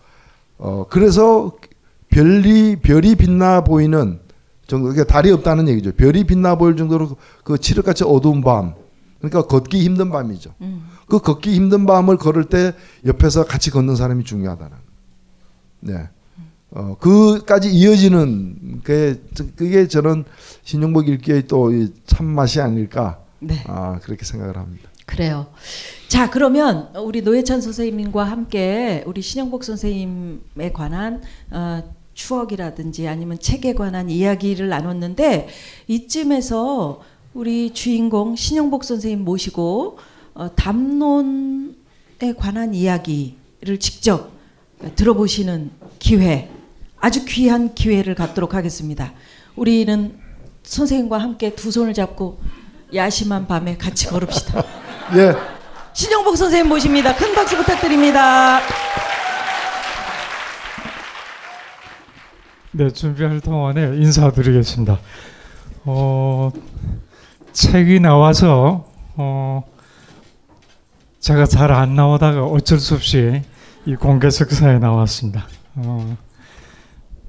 어, 그래서 별이 별이 빛나 보이는 정도, 그러니까 달이 없다는 얘기죠. 별이 빛나 보일 정도로 그 칠흑같이 어두운 밤, 그러니까 걷기 힘든 밤이죠. 음. 그 걷기 힘든 밤을 걸을 때 옆에서 같이 걷는 사람이 중요하다는. 네. 어, 그까지 이어지는 게 그게 저는 신용복 읽기의 또 참 맛이 아닐까. 네. 아, 그렇게 생각을 합니다. 그래요. 자, 그러면 우리 노회찬 선생님과 함께 우리 신영복 선생님에 관한 어, 추억이라든지 아니면 책에 관한 이야기를 나눴는데 이쯤에서 우리 주인공 신영복 선생님 모시고 어, 담론에 관한 이야기를 직접 들어보시는 기회, 아주 귀한 기회를 갖도록 하겠습니다. 우리는 선생님과 함께 두 손을 잡고 야심한 밤에 같이 걸읍시다. 예. 신영복 선생님 모십니다. 큰 박수 부탁드립니다. 네, 준비할 동안에 인사드리겠습니다. 어, 책이 나와서 어, 제가 잘 안 나오다가 어쩔 수 없이 이 공개 석사에 나왔습니다. 어,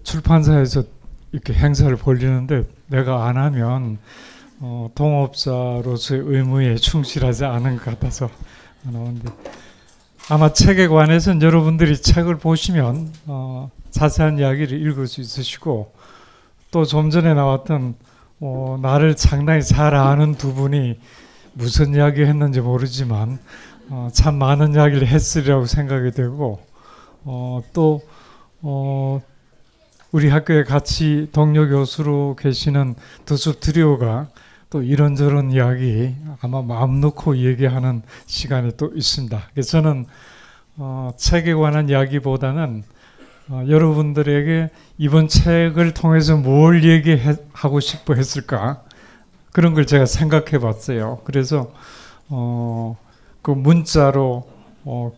출판사에서 이렇게 행사를 벌리는데 내가 안 하면 어, 동업자로서의 의무에 충실하지 않은 것 같아서 나오는데 아마 책에 관해서는 여러분들이 책을 보시면 어, 자세한 이야기를 읽을 수 있으시고 또 좀 전에 나왔던 어, 나를 상당히 잘 아는 두 분이 무슨 이야기 했는지 모르지만 어, 참 많은 이야기를 했으리라고 생각이 되고 어, 또 어, 우리 학교에 같이 동료 교수로 계시는 두수 트리오가 또 이런저런 이야기 아마 마음 놓고 얘기하는 시간이 또 있습니다. 저는 어, 책에 관한 이야기보다는 어, 여러분들에게 이번 책을 통해서 뭘 얘기하고 싶어 했을까 그런 걸 제가 생각해 봤어요. 그래서 어, 그 문자로 어,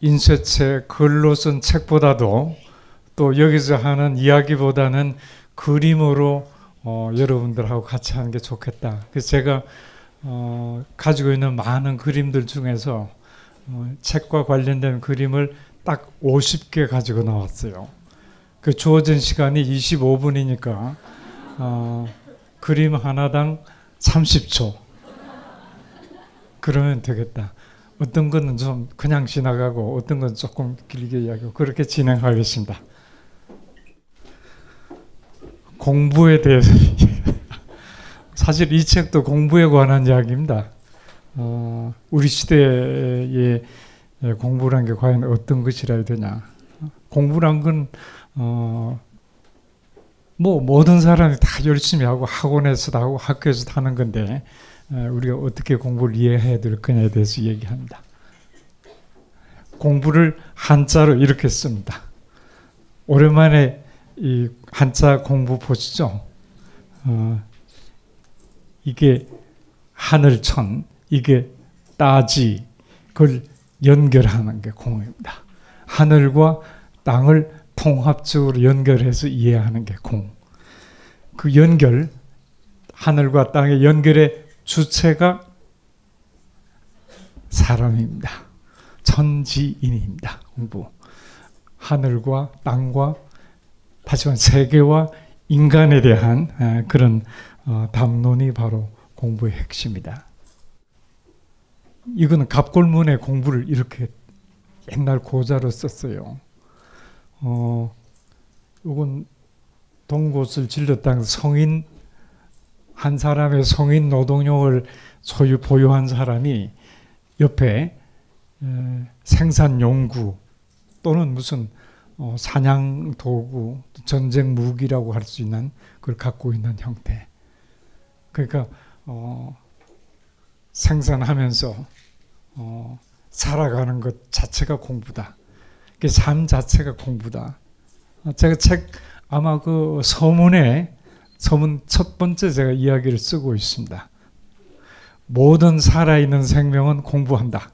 인쇄책 글로 쓴 책보다도 또 여기서 하는 이야기보다는 그림으로 어, 여러분들하고 같이 하는 게 좋겠다. 그래서 제가 어, 가지고 있는 많은 그림들 중에서 어, 책과 관련된 그림을 딱 50개 가지고 나왔어요. 그 주어진 시간이 25분이니까 어, 그림 하나당 30초. 그러면 되겠다. 어떤 거는 좀 그냥 지나가고 어떤 건 조금 길게 이야기하고 그렇게 진행하겠습니다. 공부에 대해서 사실 이 책도 공부에 관한 이야기입니다. 어, 우리 시대의 공부란 게 과연 어떤 것이라 해야 되냐. 공부란 건 어, 뭐 모든 사람이 다 열심히 하고 학원에서도 하고 학교에서도 하는 건데 우리가 어떻게 공부를 이해해야 될 거냐에 대해서 얘기합니다. 공부를 한자로 이렇게 씁니다. 오랜만에 이 한자 공부 보시죠. 어, 이게 하늘천, 이게 따지, 그걸 연결하는 게 공입니다. 하늘과 땅을 통합적으로 연결해서 이해하는 게 공. 그 연결, 하늘과 땅의 연결의 주체가 사람입니다. 천지인입니다. 공부. 하늘과 땅과 다시만 세계와 인간에 대한 그런 어, 담론이 바로 공부의 핵심이다. 이거는 갑골문의 공부를 이렇게 옛날 고자로 썼어요. 어, 이건 동곳을 질렀다 성인 한 사람의 성인 노동력을 소유 보유한 사람이 옆에 에, 생산 용구 또는 무슨 어, 사냥 도구, 전쟁 무기라고 할 수 있는 그걸 갖고 있는 형태. 그러니까 어, 생산하면서 어, 살아가는 것 자체가 공부다. 삶 자체가 공부다. 어, 제가 책 아마 그 서문에 서문 첫 번째 제가 이야기를 쓰고 있습니다. 모든 살아있는 생명은 공부한다.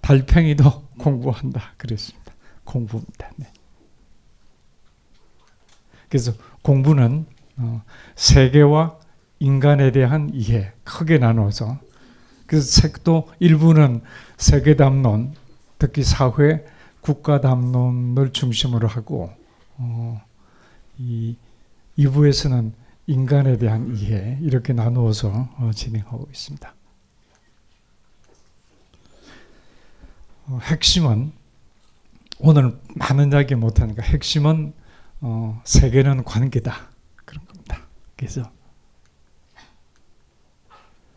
달팽이도 공부한다. 그랬습니다. 공부입니다. 네. 그래서 공부는 어, 세계와 인간에 대한 이해 크게 나눠서 그래서 책도 일부는 세계 담론, 특히 사회 국가 담론을 중심으로 하고 어, 이 2부에서는 인간에 대한 이해 이렇게 나누어서 어, 진행하고 있습니다. 어, 핵심은 오늘 많은 이야기 못하니까 핵심은 어, 세계는 관계다 그런 겁니다. 그래서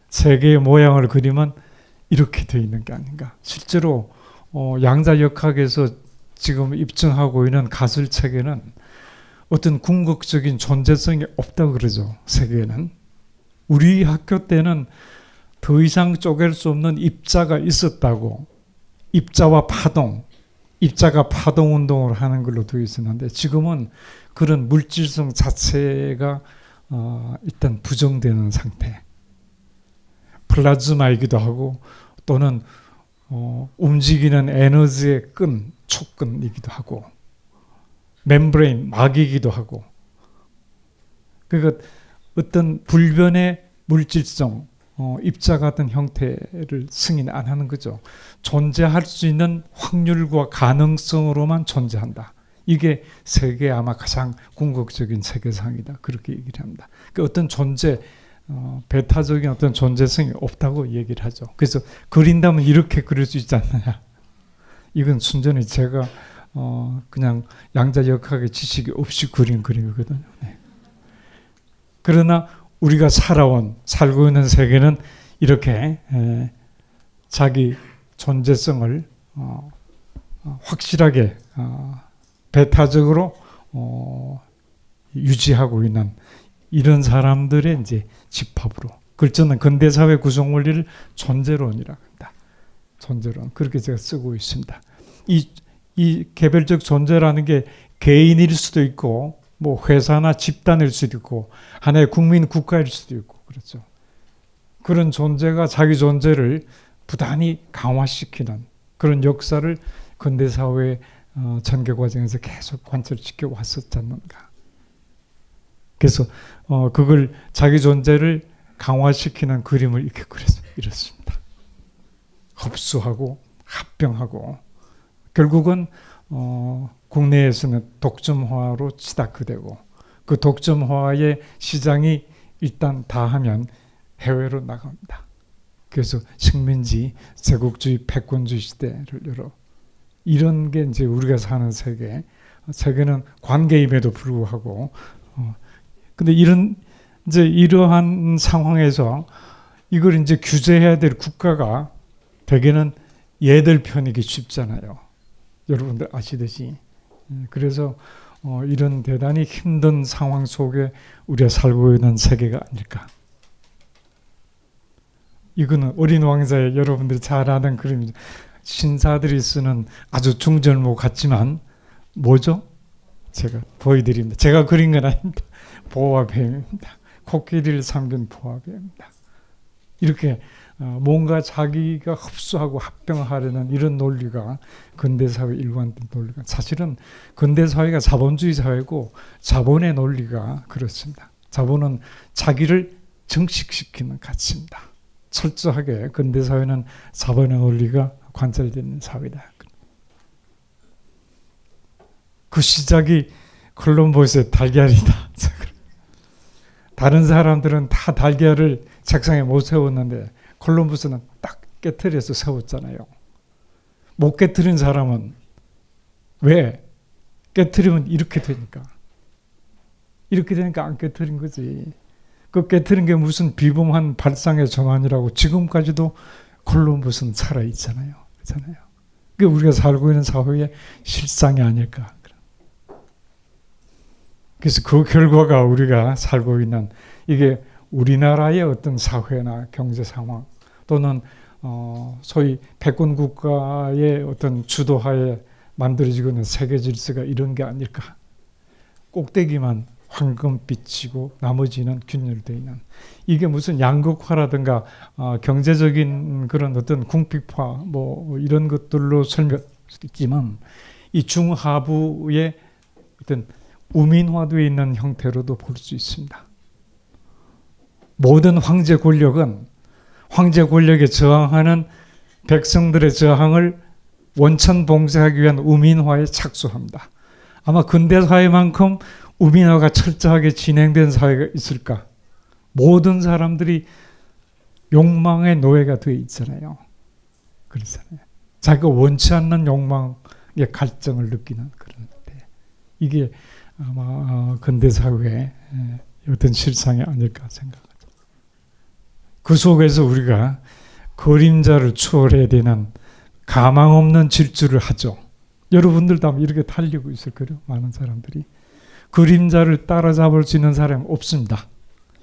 세계의 모양을 그리면 이렇게 되어 있는 게 아닌가. 실제로 어, 양자역학에서 지금 입증하고 있는 가설책에는 어떤 궁극적인 존재성이 없다고 그러죠. 세계에는. 우리 학교 때는 더 이상 쪼갤 수 없는 입자가 있었다고. 입자와 파동, 입자가 파동 운동을 하는 걸로 되어 있었는데 지금은 그런 물질성 자체가 어, 일단 부정되는 상태. 플라즈마이기도 하고 또는 어, 움직이는 에너지의 끈, 초끈이기도 하고 membrane, 막이기도 하고 그러니까 어떤 불변의 물질성, 어, 입자 같은 형태를 승인 안 하는 거죠. 존재할 수 있는 확률과 가능성으로만 존재한다. 이게 세계 아마 가장 궁극적인 세계상이다. 그렇게 얘기를 합니다. 그 어떤 존재, 어, 배타적인 어떤 존재성이 없다고 얘기를 하죠. 그래서 그린다면 이렇게 그릴 수 있지 않느냐. 이건 순전히 제가 어, 그냥 양자역학의 지식이 없이 그린 그림이거든요. 네. 그러나 우리가 살아온 살고 있는 세계는 이렇게 에, 자기 존재성을 어, 어 확실하게 어, 배타적으로 어, 유지하고 있는 이런 사람들의 이제 집합으로 글자는 근대 사회 구성 원리를 존재론이라고 합니다. 존재론 그렇게 제가 쓰고 있습니다. 이, 이 개별적 존재라는 게 개인일 수도 있고 뭐 회사나 집단일 수도 있고 하나의 국민 국가일 수도 있고 그렇죠. 그런 존재가 자기 존재를 부단히 강화시키는 그런 역사를 근대 사회에 어, 전개 과정에서 계속 관철시켜 왔었지 않는가. 그래서 어, 그걸 자기 존재를 강화시키는 그림을 이렇게 그렸, 이렇습니다. 흡수하고 합병하고 결국은 어, 국내에서는 독점화로 치닫게되고 그 독점화의 시장이 일단 다 하면 해외로 나갑니다. 그래서 식민지, 제국주의, 패권주의 시대를 열어 이런 게 이제 우리가 사는 세계, 세계는 관계임에도 불구하고, 어, 근데 이런 이제 이러한 상황에서 이걸 이제 규제해야 될 국가가 대개는 얘들 편이기 쉽잖아요. 여러분들 아시듯이. 예, 그래서 어, 이런 대단히 힘든 상황 속에 우리가 살고 있는 세계가 아닐까. 이거는 어린 왕자의 여러분들이 잘 아는 그림이죠. 신사들이 쓰는 아주 중절모 같지만 뭐죠? 제가 보여드립니다. 제가 그린 건 아닙니다. 보아뱀입니다. 코끼리를 삼긴 보아뱀입니다. 이렇게 어, 뭔가 자기가 흡수하고 합병하려는 이런 논리가 근대 사회 일관된 논리가 사실은 근대 사회가 자본주의 사회고 자본의 논리가 그렇습니다. 자본은 자기를 증식시키는 가치입니다. 철저하게 근대 사회는 자본의 논리가 관철되는 사회다. 그 시작이 콜럼버스의 달걀이다. 다른 사람들은 다 달걀을 책상에 못 세웠는데 콜럼버스는 딱 깨트려서 세웠잖아요. 못 깨트린 사람은 왜? 깨트리면 이렇게 되니까. 이렇게 되니까 안 깨트린 거지. 그 깨트린 게 무슨 비범한 발상의 전환이라고 지금까지도 콜럼버스는 살아 있잖아요. 그렇잖아요. 그게 우리가 살고 있는 사회의 실상이 아닐까. 그래서 그 결과가 우리가 살고 있는 이게 우리나라의 어떤 사회나 경제 상황 또는 어 소위 패권 국가의 어떤 주도하에 만들어지고 있는 세계 질서가 이런 게 아닐까. 꼭대기만 황금빛이고 나머지는 균열되어 있는 이게 무슨 양극화라든가 어, 경제적인 그런 어떤 궁핍화 뭐 이런 것들로 설명했지만 이 중하부의 어떤 우민화되어 있는 형태로도 볼 수 있습니다. 모든 황제 권력은 황제 권력에 저항하는 백성들의 저항을 원천 봉쇄하기 위한 우민화에 착수합니다. 아마 근대 사회만큼 우민화가 철저하게 진행된 사회가 있을까? 모든 사람들이 욕망의 노예가 되어 있잖아요. 그렇잖아요. 자기가 원치 않는 욕망의 갈증을 느끼는 그런 데 이게 아마 어, 근대 사회의 어떤 실상이 아닐까 생각합니다. 그 속에서 우리가 그림자를 추월해야 되는 가망 없는 질주를 하죠. 여러분들도 이렇게 달리고 있을 거예요. 많은 사람들이. 그림자를 따라잡을 수 있는 사람이 없습니다.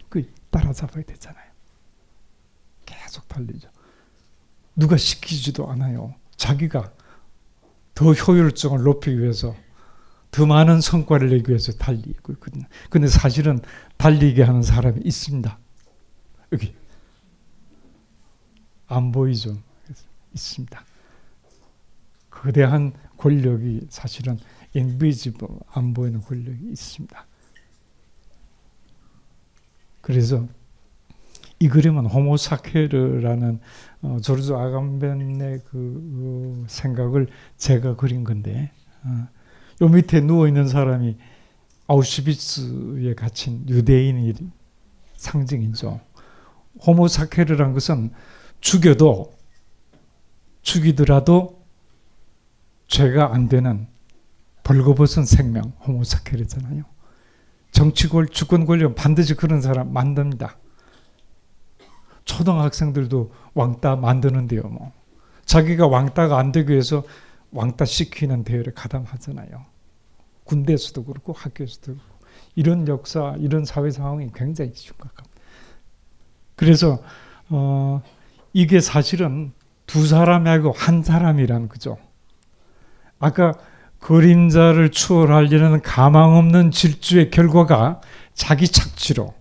그 따라잡아야 되잖아요. 계속 달리죠. 누가 시키지도 않아요. 자기가 더 효율성을 높이기 위해서 더 많은 성과를 내기 위해서 달리고 있거든요. 근데 사실은 달리게 하는 사람이 있습니다. 여기 안 보이죠. 있습니다. 거대한 권력이 사실은 invisible 안 보이는 권력이 있습니다. 그래서 이 그림은 호모사케르라는 어, 조르주 아감벤의 그 어, 생각을 제가 그린 건데 어, 요 밑에 누워 있는 사람이 아우슈비츠에 갇힌 유대인의 상징이죠. 호모사케르란 것은 죽여도 죽이더라도 죄가 안 되는 벌거벗은 생명 호모사케르잖아요. 정치권 주권 권력 반드시 그런 사람 만듭니다. 초등학생들도 왕따 만드는데요. 뭐 자기가 왕따가 안 되기 위해서 왕따 시키는 대회를 가담하잖아요. 군대에서도 그렇고 학교에서도 그렇고 이런 역사, 이런 사회 상황이 굉장히 심각합니다. 그래서 어, 이게 사실은 두 사람이 아니고 한 사람이란 거죠. 아까 그림자를 추월하려는 가망 없는 질주의 결과가 자기 착취로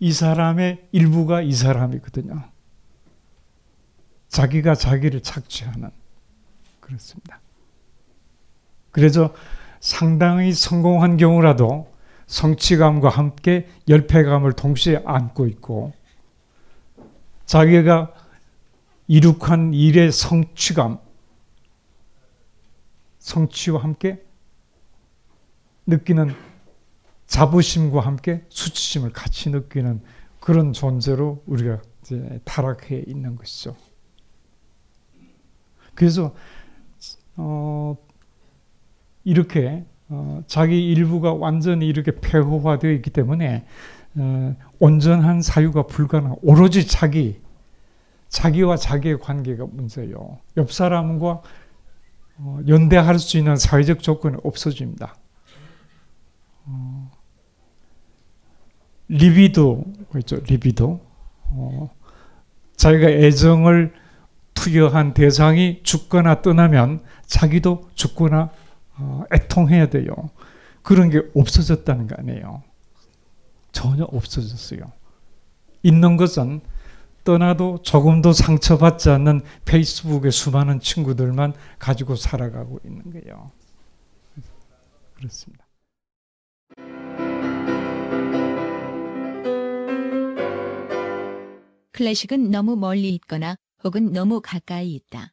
이 사람의 일부가 이 사람이거든요. 자기가 자기를 착취하는 그렇습니다. 그래서 상당히 성공한 경우라도 성취감과 함께 열패감을 동시에 안고 있고 자기가 이룩한 일의 성취감, 성취와 함께 느끼는 자부심과 함께 수치심을 같이 느끼는 그런 존재로 우리가 타락해 있는 것이죠. 그래서 어, 이렇게 어, 자기 일부가 완전히 이렇게 폐허화되어 있기 때문에 어, 온전한 사유가 불가능. 오로지 자기, 자기와 자기의 관계가 문제요. 옆 사람과 어, 연대할 수 있는 사회적 조건이 없어집니다. 어, 리비도 있죠. 리비도. 어, 자기가 애정을 투여한 대상이 죽거나 떠나면 자기도 죽거나 어, 애통해야 돼요. 그런 게 없어졌다는 거 아니에요. 전혀 없어졌어요. 있는 것은 떠나도 조금도 상처받지 않는 페이스북의 수많은 친구들만 가지고 살아가고 있는 거예요. 그렇습니다. 클래식은 너무 멀리 있거나 혹은 너무 가까이 있다.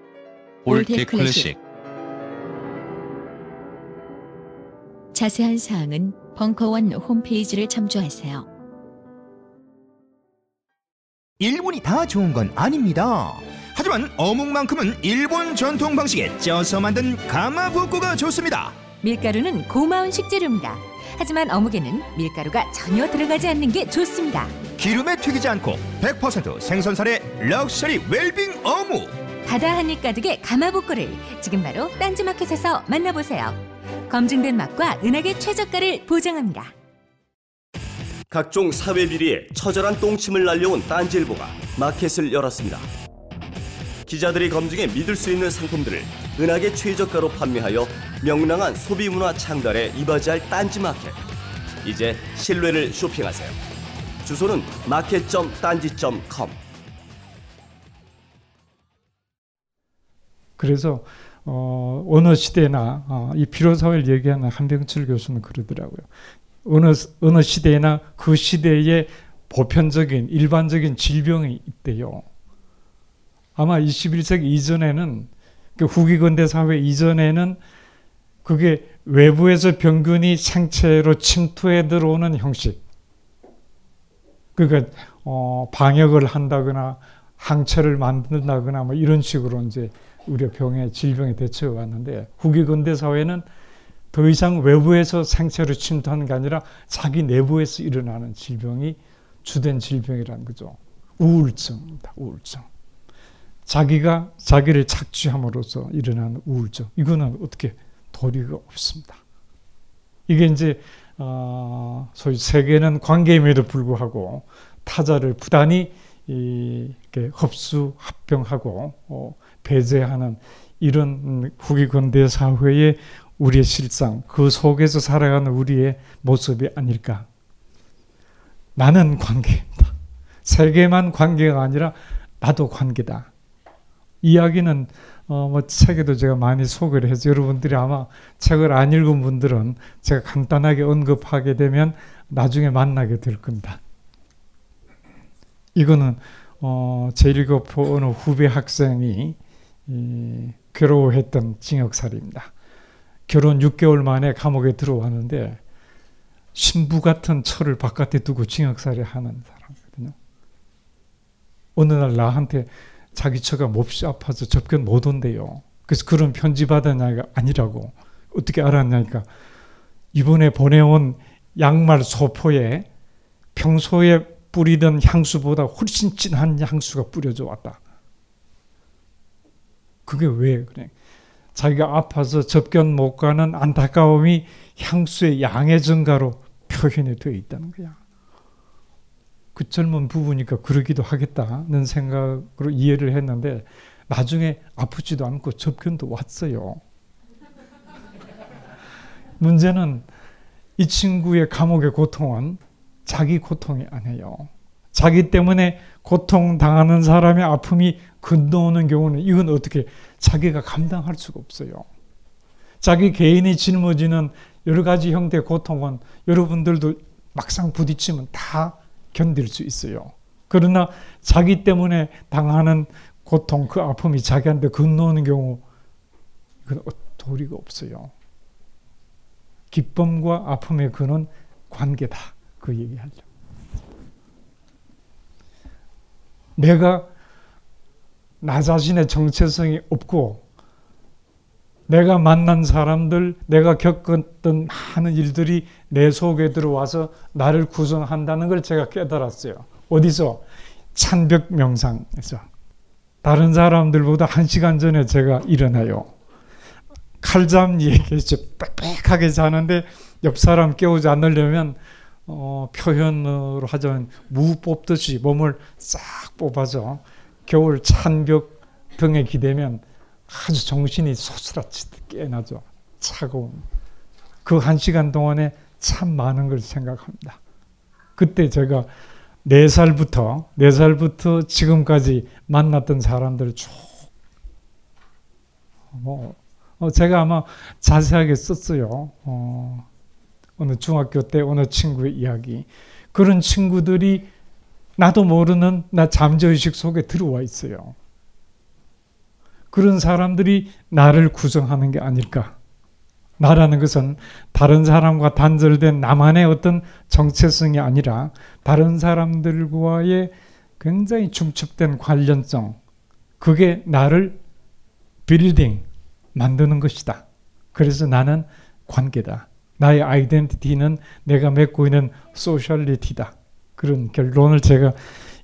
all that 클래식 자세한 사항은 벙커원 홈페이지를 참조하세요. 일본이 다 좋은 건 아닙니다. 하지만 어묵만큼은 일본 전통 방식에 쪄서 만든 가마보코가 좋습니다. 밀가루는 고마운 식재료입니다. 하지만 어묵에는 밀가루가 전혀 들어가지 않는 게 좋습니다. 기름에 튀기지 않고 100% 생선살의 럭셔리 웰빙 어묵. 바다 한입 가득의 가마복고를 지금 바로 딴지마켓에서 만나보세요. 검증된 맛과 은하계 최저가를 보장합니다. 각종 사회 비리에 처절한 똥침을 날려온 딴지일보가 마켓을 열었습니다. 기자들이 검증해 믿을 수 있는 상품들을 은하계 최저가로 판매하여 명랑한 소비 문화 창달에 이바지할 딴지 마켓. 이제 신뢰를 쇼핑하세요. 주소는 마켓.딴지.com. 그래서 어, 어느 시대나 어, 이 필요사회를 얘기하는 한병철 교수는 그러더라고요. 어느 어느 시대나 그 시대에 보편적인 일반적인 질병이 있대요. 아마 21세기 이전에는 그 후기 근대 사회 이전에는 그게 외부에서 병균이 생체로 침투해 들어오는 형식. 그러니까 어, 방역을 한다거나 항체를 만든다거나 뭐 이런 식으로 이제 병에 질병에 대처해 왔는데 후기 근대 사회는 더 이상 외부에서 생체로 침투하는 게 아니라 자기 내부에서 일어나는 질병이 주된 질병이라는 거죠. 우울증입니다. 우울증. 자기가 자기를 착취함으로써 일어나는 우울증. 이거는 어떻게 도리가 없습니다. 이게 이제 어, 소위 세계는 관계임에도 불구하고 타자를 부단히 이렇게 흡수 합병하고 어, 배제하는 이런 후기 근대 사회의 우리의 실상, 그 속에서 살아가는 우리의 모습이 아닐까. 나는 관계입니다. 세계만 관계가 아니라 나도 관계다. 이야기는 어, 뭐 책에도 제가 많이 소개를 해서 여러분들이 아마 책을 안 읽은 분들은 제가 간단하게 언급하게 되면 나중에 만나게 될 겁니다. 이거는 어, 제1급 어느 후배 학생이 이, 괴로워했던 징역살이입니다. 결혼 6개월 만에 감옥에 들어왔는데 신부 같은 처를 바깥에 두고 징역살이 하는 사람이거든요. 어느 날 나한테 자기 처가 몹시 아파서 접견 못 온대요. 그래서 그런 편지 받았냐가 아니라고 어떻게 알았냐니까 이번에 보내온 양말 소포에 평소에 뿌리던 향수보다 훨씬 진한 향수가 뿌려져 왔다. 그게 왜 그래? 자기가 아파서 접견 못 가는 안타까움이 향수의 양의 증가로 표현이 되어 있다는 거야. 그 젊은 부부니까 그러기도 하겠다는 생각으로 이해를 했는데 나중에 아프지도 않고 접견도 왔어요. 문제는 이 친구의 감옥의 고통은 자기 고통이 아니에요. 자기 때문에 고통 당하는 사람의 아픔이 건너오는 경우는 이건 어떻게 자기가 감당할 수가 없어요. 자기 개인이 짊어지는 여러 가지 형태의 고통은 여러분들도 막상 부딪히면 다 견딜 수 있어요. 그러나 자기 때문에 당하는 고통, 그 아픔이 자기한테 건너오는 경우 이건 도리가 없어요. 기쁨과 아픔의 근원 관계다. 그 얘기하죠. 내가 나 자신의 정체성이 없고 내가 만난 사람들, 내가 겪었던 많은 일들이 내 속에 들어와서 나를 구성한다는 걸 제가 깨달았어요. 어디서? 찬벽 명상에서. 다른 사람들보다 한 시간 전에 제가 일어나요. 칼잠 얘기했죠. 빽빽하게 자는데 옆 사람 깨우지 않으려면 어, 표현으로 하자면 무 뽑듯이 몸을 싹 뽑아서 겨울 찬벽 등에 기대면 아주 정신이 소스라치듯 깨나죠. 차가운. 그 한 시간 동안에 참 많은 걸 생각합니다. 그때 제가 네 살부터 네 살부터 지금까지 만났던 사람들 쭉 뭐, 어, 제가 아마 자세하게 썼어요. 어, 어느 중학교 때 어느 친구의 이야기. 그런 친구들이 나도 모르는 나 잠재의식 속에 들어와 있어요. 그런 사람들이 나를 구성하는 게 아닐까. 나라는 것은 다른 사람과 단절된 나만의 어떤 정체성이 아니라 다른 사람들과의 굉장히 중첩된 관련성. 그게 나를 빌딩, 만드는 것이다. 그래서 나는 관계다. 나의 아이덴티티는 내가 맺고 있는 소셜리티다. 그런 결론을 제가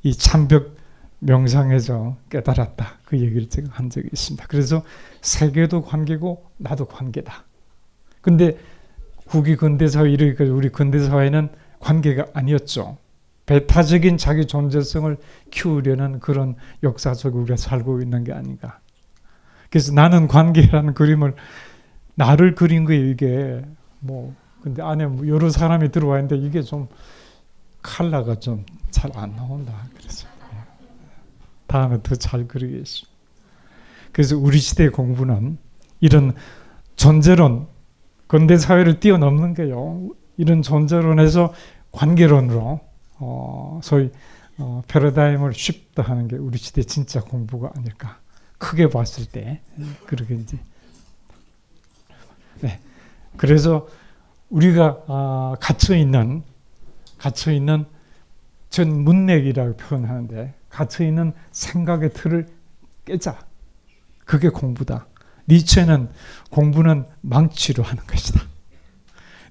이 참벽 명상에서 깨달았다. 그 얘기를 제가 한 적이 있습니다. 그래서 세계도 관계고 나도 관계다. 근데 후기 근대사회 이르기까지 우리 근대사회는 관계가 아니었죠. 배타적인 자기 존재성을 키우려는 그런 역사 속에 우리가 살고 있는 게 아닌가. 그래서 나는 관계라는 그림을 나를 그린 거예요, 이게. 뭐, 근데 안에 뭐 여러 사람이 들어와 있는데 이게 좀 칼라가 좀 잘 안 나온다. 그래서. 다음에 더 잘 그리겠습니다. 그래서 우리 시대 공부는 이런 존재론, 근대 사회를 뛰어넘는 게요. 이런 존재론에서 관계론으로 어, 소위 어, 패러다임을 쉽다 하는 게 우리 시대 진짜 공부가 아닐까. 크게 봤을 때 그렇게 이제. 네. 그래서 우리가 어, 갇혀 있는 갇혀 있는 전 문맥이라고 표현하는데 갇혀 있는 생각의 틀을 깨자. 그게 공부다. 니체는 공부는 망치로 하는 것이다.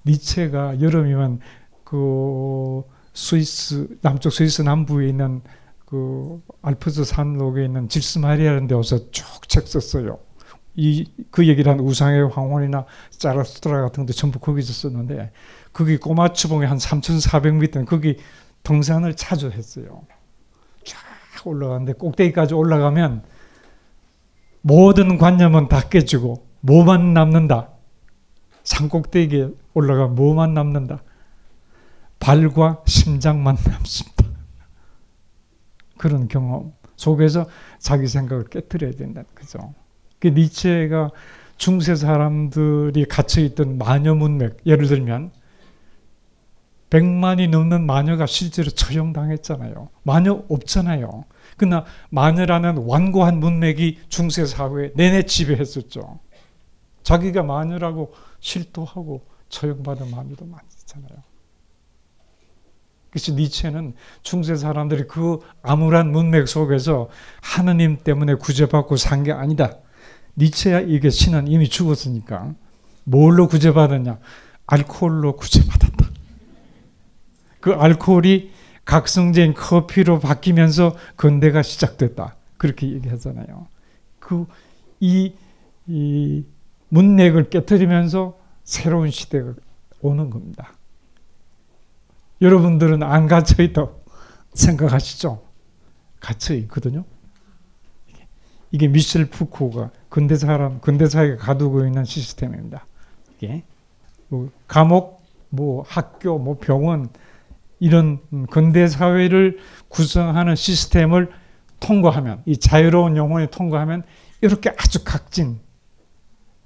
니체가 여름이면 그 스위스 남쪽 스위스 남부에 있는 그 알프스 산록에 있는 질스마리아라는 데 와서 쭉 책 썼어요. 이 그 얘기를 한 우상의 황혼이나 짜라스트라 같은 것도 전부 거기서 썼는데 거기 꼬마 추봉에 한 3,400m 거기 등산을 자주 했어요. 쫙 올라가는데 꼭대기까지 올라가면 모든 관념은 다 깨지고 뭐만 남는다. 산 꼭대기에 올라가 뭐만 남는다. 발과 심장만 남습니다. 그런 경험 속에서 자기 생각을 깨뜨려야 된다는 거죠. 그 니체가 중세 사람들이 갇혀 있던 마녀 문맥, 예를 들면 100만이 넘는 마녀가 실제로 처형당했잖아요. 마녀 없잖아요. 그러나 마녀라는 완고한 문맥이 중세 사회에 내내 지배했었죠. 자기가 마녀라고 실토하고 처형받은 마녀도 많잖아요. 그래서 니체는 중세 사람들이 그 암울한 문맥 속에서 하느님 때문에 구제받고 산 게 아니다. 니체야 이게 신은 이미 죽었으니까 뭘로 구제받았냐? 알코올로 구제받았다. 그 알코올이 각성제인 커피로 바뀌면서 근대가 시작됐다. 그렇게 얘기하잖아요. 그 이, 이 문맥을 깨뜨리면서 새로운 시대가 오는 겁니다. 여러분들은 안 갇혀 있다고 생각하시죠? 갇혀 있거든요. 이게 미셸 푸코가 근대 사람, 근대 사회가 가두고 있는 시스템입니다. 이게 뭐 감옥, 뭐 학교, 뭐 병원 이런 근대 사회를 구성하는 시스템을 통과하면 이 자유로운 영혼이 통과하면 이렇게 아주 각진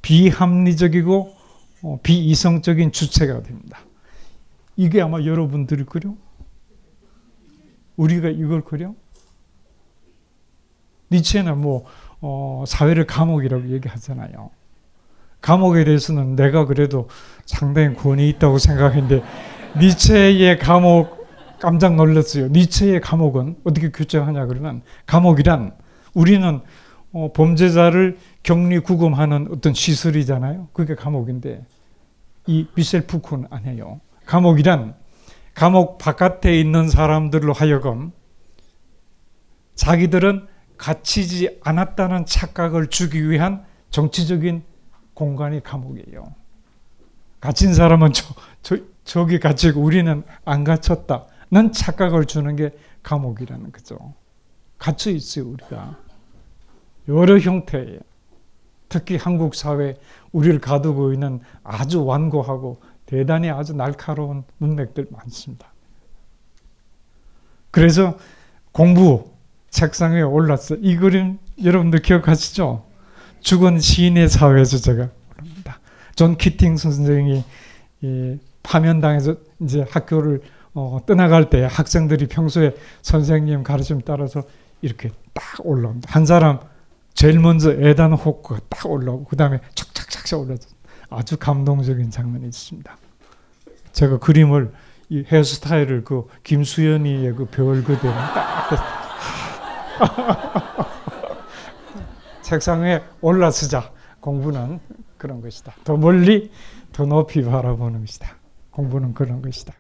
비합리적이고 어, 비이성적인 주체가 됩니다. 이게 아마 여러분들이 그려? 우리가 이걸 그려? 니체는 뭐 어, 사회를 감옥이라고 얘기하잖아요. 감옥에 대해서는 내가 그래도 상당히 권위 있다고 생각했는데 니체의 감옥 깜짝 놀랐어요. 니체의 감옥은 어떻게 규정하냐 그러면 감옥이란 우리는 어, 범죄자를 격리 구금하는 어떤 시설이잖아요. 그게 감옥인데 이 미셸 푸코는 아니에요. 감옥이란 감옥 바깥에 있는 사람들로 하여금 자기들은 갇히지 않았다는 착각을 주기 위한 정치적인 공간이 감옥이에요. 갇힌 사람은 저, 저, 저기 갇히고 우리는 안 갇혔다 는 착각을 주는 게 감옥이라는 거죠. 갇혀 있어요, 우리가. 여러 형태의 특히 한국 사회 우리를 가두고 있는 아주 완고하고 대단히 아주 날카로운 문맥들 많습니다. 그래서 공부 책상 위에 올랐어. 이 그림 여러분들 기억하시죠? 죽은 시인의 사회에서 제가 부릅니다. 존 키팅 선생이 파면당해서 이제 학교를 어, 떠나갈 때 학생들이 평소에 선생님 가르침 따라서 이렇게 딱 올라옵니다. 한 사람 제일 먼저 에단 호크가 딱 올라오고 그 다음에 착착착착 올라서 아주 감동적인 장면이 있습니다. 제가 그림을 이 헤어스타일을 그 김수연이의 그 별 그대로 딱 책상 위에 올라서자 공부는 그런 것이다. 더 멀리 더 높이 바라보는 것이다. 공부는 그런 것이다.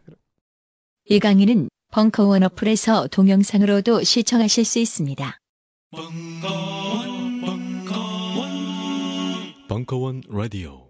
이 강의는 벙커원 어플에서 동영상으로도 시청하실 수 있습니다. 벙커원, 벙커원, 벙커원 라디오.